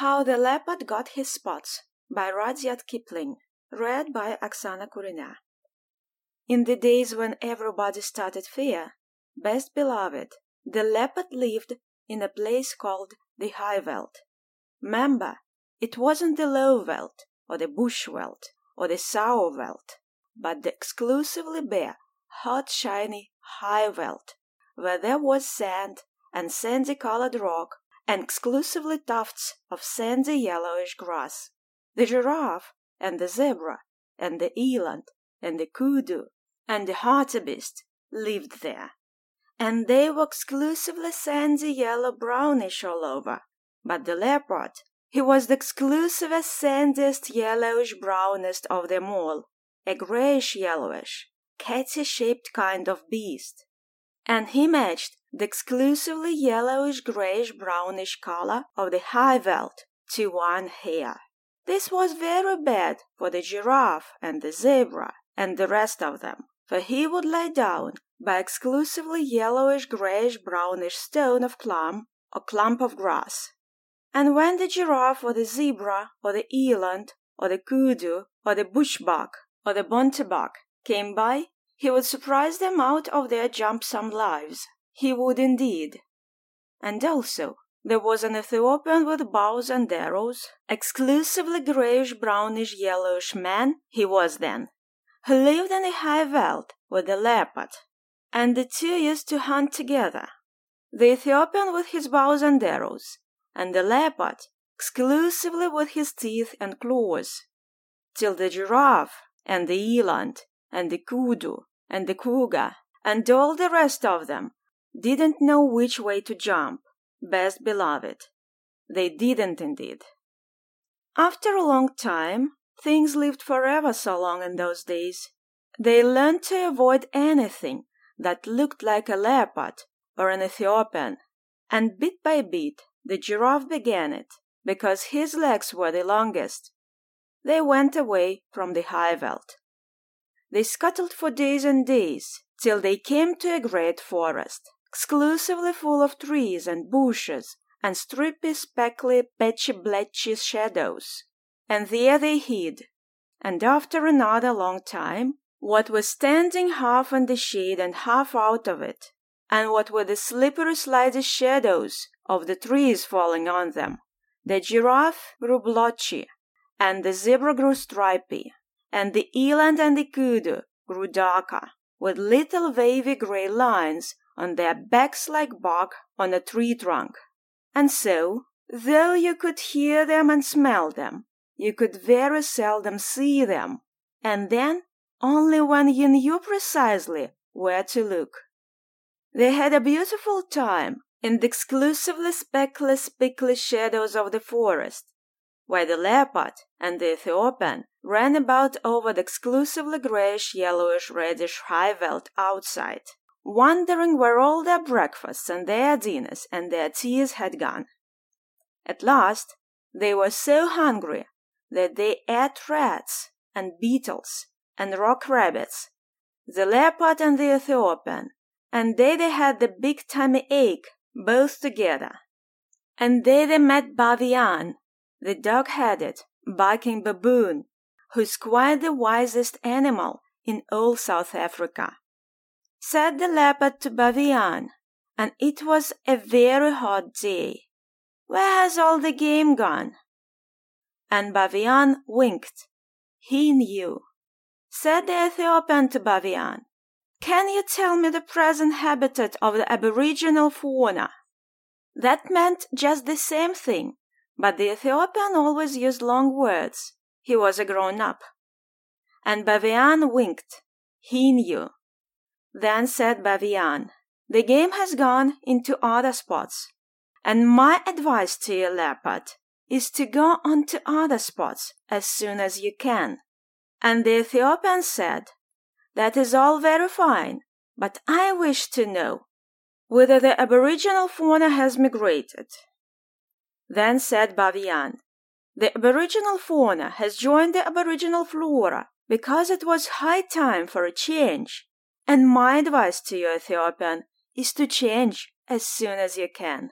How the Leopard Got His Spots by Rudyard Kipling. Read by Oksana Kurina. In the days when everybody started fear, best beloved, the leopard lived in a place called the High Veld. Remember, it wasn't the Low Veld, or the Bush Veld, or the Sour Veld, but the exclusively bare, hot, shiny High Veld, where there was sand and sandy colored rock and exclusively tufts of sandy yellowish grass. The giraffe and the zebra and the eland and the kudu and the hartebeest lived there, and they were exclusively sandy yellow brownish all over. But the leopard, he was the exclusivest sandiest yellowish brownest of them all, a grayish yellowish, catty shaped kind of beast, and he matched the exclusively yellowish grayish brownish color of the high veld to one hair. This was very bad for the giraffe and the zebra and the rest of them, for he would lie down by exclusively yellowish grayish brownish stone of clump or clump of grass. And when the giraffe or the zebra or the eland or the kudu or the bushbuck or the bontebok came by, he would surprise them out of their jumpsome lives. He would indeed. And also, there was an Ethiopian with bows and arrows, exclusively grayish brownish yellowish man he was then, who lived in the high veld with the leopard, and the two used to hunt together. The Ethiopian with his bows and arrows, and the leopard exclusively with his teeth and claws, till the giraffe and the eland and the kudu and the quagga and all the rest of them didn't know which way to jump, best beloved. They didn't indeed. After a long time, things lived forever so long in those days. They learned to avoid anything that looked like a leopard or an Ethiopian, and bit by bit the giraffe began it, because his legs were the longest. They went away from the high veld. They scuttled for days and days, till they came to a great forest, exclusively full of trees and bushes and stripy, speckly, patchy, bletchy shadows. And there they hid. And after another long time, what was standing half in the shade and half out of it, and what were the slippery, slidey shadows of the trees falling on them, the giraffe grew blotchy, and the zebra grew stripy, and the eland and the kudu grew darker, with little wavy gray lines on their backs like bark on a tree trunk. And so, though you could hear them and smell them, you could very seldom see them, and then only when you knew precisely where to look. They had a beautiful time in the exclusively speckless, pickly shadows of the forest, where the leopard and the Ethiopian ran about over the exclusively grayish, yellowish, reddish high veld outside, wondering where all their breakfasts and their dinners and their teas had gone. At last, they were so hungry that they ate rats and beetles and rock rabbits, the leopard and the Ethiopian, and they they had the big tummy ache both together. And there they met Baviaan, the dog-headed, barking baboon, who's quite the wisest animal in all South Africa. Said the leopard to Baviaan, and it was a very hot day. Where has all the game gone? And Baviaan winked. He knew. Said the Ethiopian to Baviaan, Can you tell me the present habitat of the aboriginal fauna? That meant just the same thing, but the Ethiopian always used long words. He was a grown up. And Baviaan winked. He knew. Then said Baviaan, The game has gone into other spots, and my advice to you, leopard, is to go on to other spots as soon as you can. And the Ethiopian said, That is all very fine, but I wish to know whether the aboriginal fauna has migrated. Then said Baviaan, The aboriginal fauna has joined the aboriginal flora because it was high time for a change. And my advice to you, Ethiopian, is to change as soon as you can.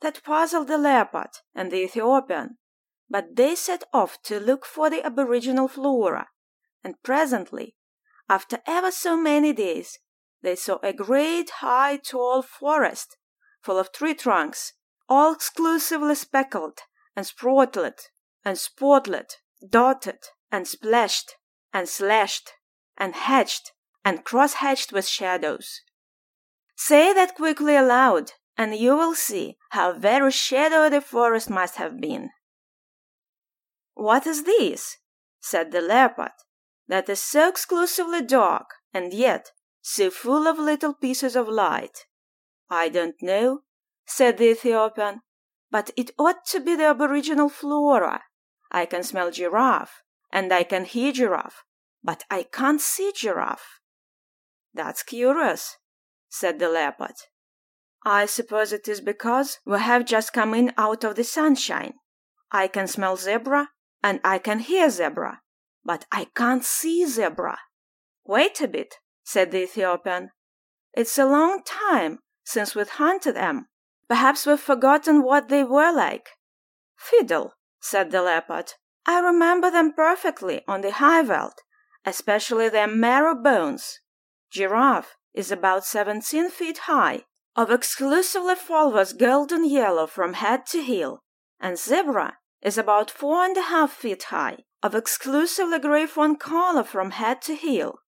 That puzzled the leopard and the Ethiopian, but they set off to look for the aboriginal flora, and presently, after ever so many days, they saw a great, high, tall forest full of tree trunks, all exclusively speckled and spotted and spotted, dotted and splashed and slashed and hatched and cross-hatched with shadows. Say that quickly aloud, and you will see how very shadowy the forest must have been. What is this? said the leopard, that is so exclusively dark and yet so full of little pieces of light. I don't know, said the Ethiopian, but it ought to be the aboriginal flora. I can smell giraffe, and I can hear giraffe, but I can't see giraffe. That's curious, said the leopard. I suppose it is because we have just come in out of the sunshine. I can smell zebra, and I can hear zebra, but I can't see zebra. Wait a bit, said the Ethiopian. It's a long time since we've hunted them. Perhaps we've forgotten what they were like. Fiddle, said the leopard. I remember them perfectly on the high veld, especially their marrow bones. Giraffe is about seventeen feet high, of exclusively fulvous golden yellow from head to heel, and zebra is about four and a half feet high, of exclusively gray fawn color from head to heel.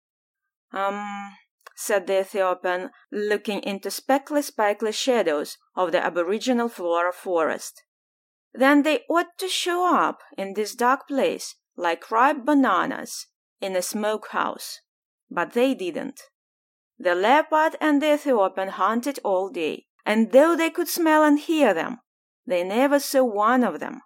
Um, said the Ethiopian, looking into speckly, spikly shadows of the aboriginal flora forest. Then they ought to show up in this dark place like ripe bananas in a smokehouse. But they didn't. The leopard and the Ethiopian hunted all day, and though they could smell and hear them, they never saw one of them.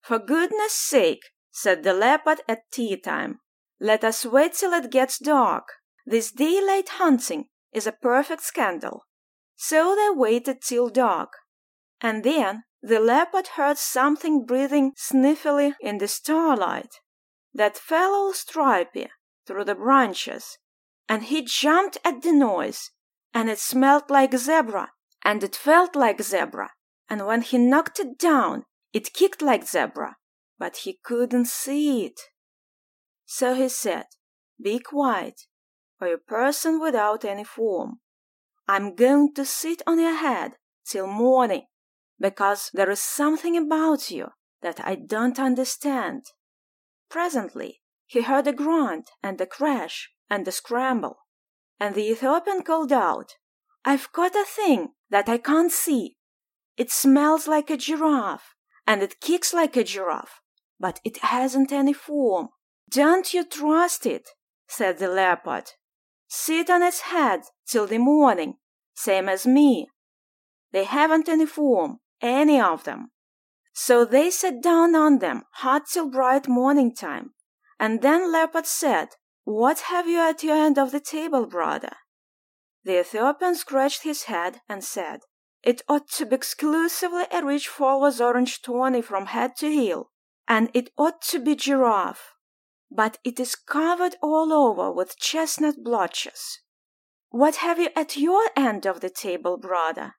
For goodness sake, said the leopard at tea time, let us wait till it gets dark. This daylight hunting is a perfect scandal. So they waited till dark, and then the leopard heard something breathing sniffily in the starlight that fell all stripy through the branches, and he jumped at the noise, and it smelled like zebra, and it felt like zebra, and when he knocked it down, it kicked like zebra, but he couldn't see it. So he said, Be quiet, or a person without any form. I'm going to sit on your head till morning, because there is something about you that I don't understand. Presently he heard a grunt and a crash and a scramble, and the Ethiopian called out, I've got a thing that I can't see. It smells like a giraffe, and it kicks like a giraffe, but it hasn't any form. Don't you trust it, said the leopard. Sit on its head till the morning, same as me. They haven't any form, any of them. So they sat down on them hot till bright morning time. And then Leopard said, What have you at your end of the table, brother? The Ethiopian scratched his head and said, It ought to be exclusively a rich fulvous orange tawny from head to heel, and it ought to be giraffe, but it is covered all over with chestnut blotches. What have you at your end of the table, brother?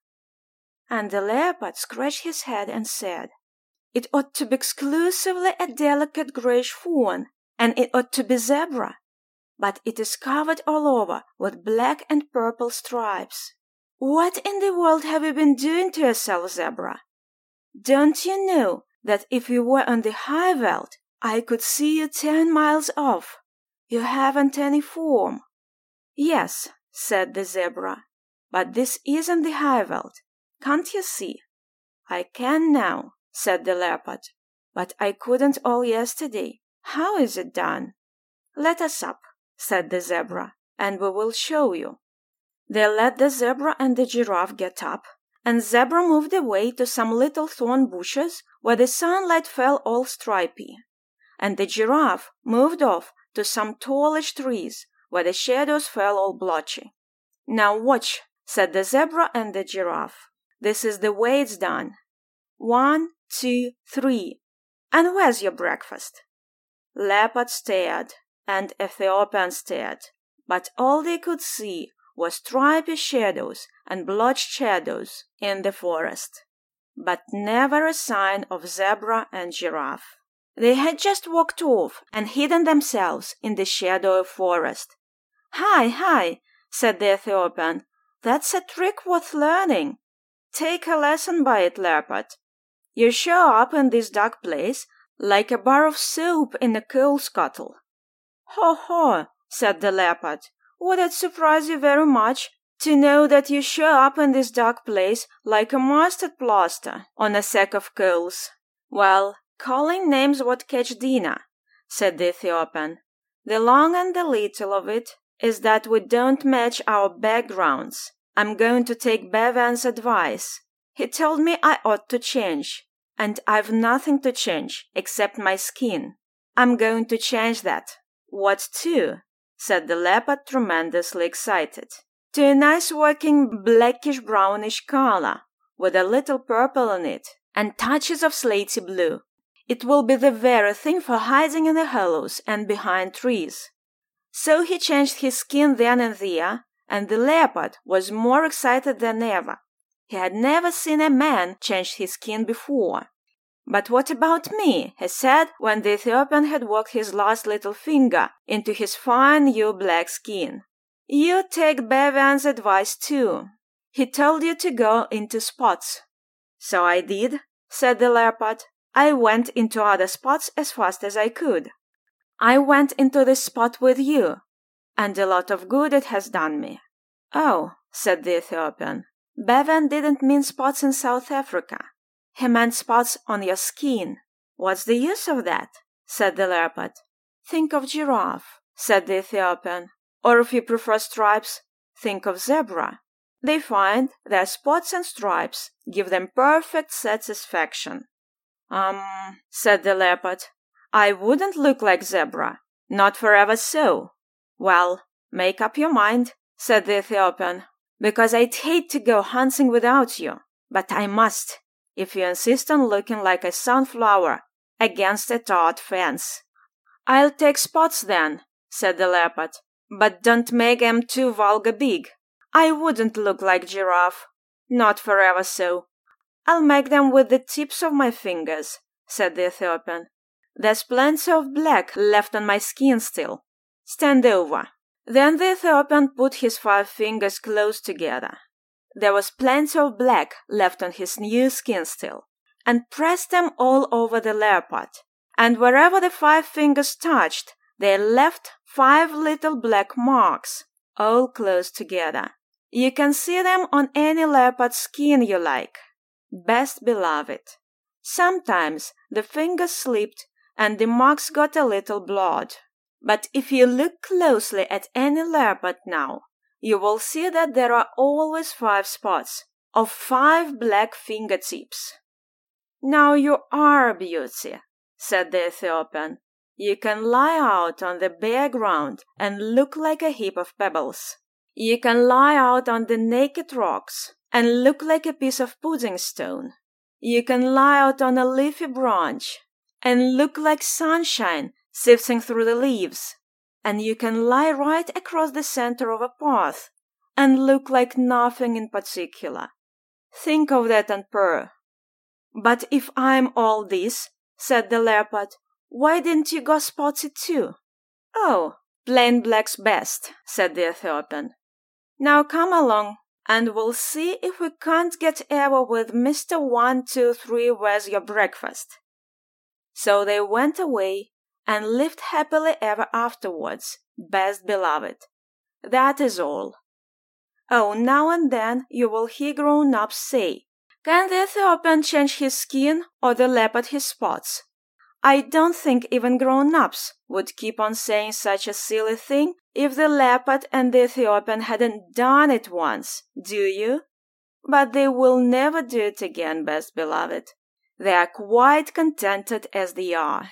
And the leopard scratched his head and said, It ought to be exclusively a delicate grayish fawn, and it ought to be zebra, but it is covered all over with black and purple stripes. What in the world have you been doing to yourself, zebra? Don't you know that if you were on the high veld, I could see you ten miles off? You haven't any form. Yes, said the zebra, but this isn't the high veld. Can't you see? I can now, said the leopard, but I couldn't all yesterday. How is it done? Let us up, said the zebra, and we will show you. They let the zebra and the giraffe get up, and Zebra moved away to some little thorn bushes where the sunlight fell all stripy, and the giraffe moved off to some tallish trees where the shadows fell all blotchy. Now watch, said the zebra and the giraffe. This is the way it's done. One, two, three. And where's your breakfast? Leopard stared, and Ethiopian stared, but all they could see were stripy shadows and blotched shadows in the forest. but never a sign of zebra and giraffe. They had just walked off and hidden themselves in the shadow of forest. Hi, hi, said the Ethiopian. That's a trick worth learning. Take a lesson by it, leopard. You show up in this dark place like a bar of soap in a coal scuttle. Ho ho, said the leopard. Would it surprise you very much to know that you show up in this dark place like a mustard plaster on a sack of coals? Well, calling names would catch Dina, said the Ethiopian. The long and the little of it is that we don't match our backgrounds. I'm going to take Baviaan's advice. He told me I ought to change, and I've nothing to change except my skin. I'm going to change that. What to? said the leopard, tremendously excited. To a nice working blackish brownish color, with a little purple in it, and touches of slaty blue. It will be the very thing for hiding in the hollows and behind trees. So he changed his skin then and there, and the leopard was more excited than ever. He had never seen a man change his skin before. But what about me? he said when the Ethiopian had worked his last little finger into his fine new black skin. You take Baviaan's advice too. He told you to go into spots. So I did, said the leopard. I went into other spots as fast as I could. I went into this spot with you, and a lot of good it has done me. Oh, said the Ethiopian, Baviaan didn't mean spots in South Africa. He meant spots on your skin. What's the use of that? said the leopard. Think of giraffe, said the Ethiopian. Or if you prefer stripes, think of zebra. They find their spots and stripes give them perfect satisfaction. Um, said the leopard, I wouldn't look like zebra. Not forever so. Well, make up your mind, said the Ethiopian, because I'd hate to go hunting without you. But I must, if you insist on looking like a sunflower against a taut fence. I'll take spots then, said the leopard, but don't make 'em too vulgar big. I wouldn't look like giraffe. Not forever so. I'll make them with the tips of my fingers, said the Ethiopian. There's plenty of black left on my skin still. Stand over. Then the Ethiopian put his five fingers close together. There was plenty of black left on his new skin still, and pressed them all over the leopard. And wherever the five fingers touched, they left five little black marks, all close together. You can see them on any leopard skin you like. Best beloved. Sometimes the fingers slipped and the marks got a little blood. But if you look closely at any leopard now, you will see that there are always five spots of five black fingertips. Now you are a beauty, said the Ethiopian. You can lie out on the bare ground and look like a heap of pebbles. You can lie out on the naked rocks and look like a piece of pudding stone. You can lie out on a leafy branch and look like sunshine sifting through the leaves, and you can lie right across the center of a path and look like nothing in particular. Think of that and purr. But if I'm all this, said the leopard, why didn't you go spotted too? Oh, plain black's best, said the Ethiopian. Now come along, and we'll see if we can't get ever with Mr. One, Two, Three, where's your breakfast? So they went away and lived happily ever afterwards, best beloved. That is all. Oh, now and then you will hear grown ups say, Can the Ethiopian change his skin or the leopard his spots? I don't think even grown ups would keep on saying such a silly thing if the leopard and the Ethiopian hadn't done it once, do you? But they will never do it again, best beloved. They are quite contented as they are.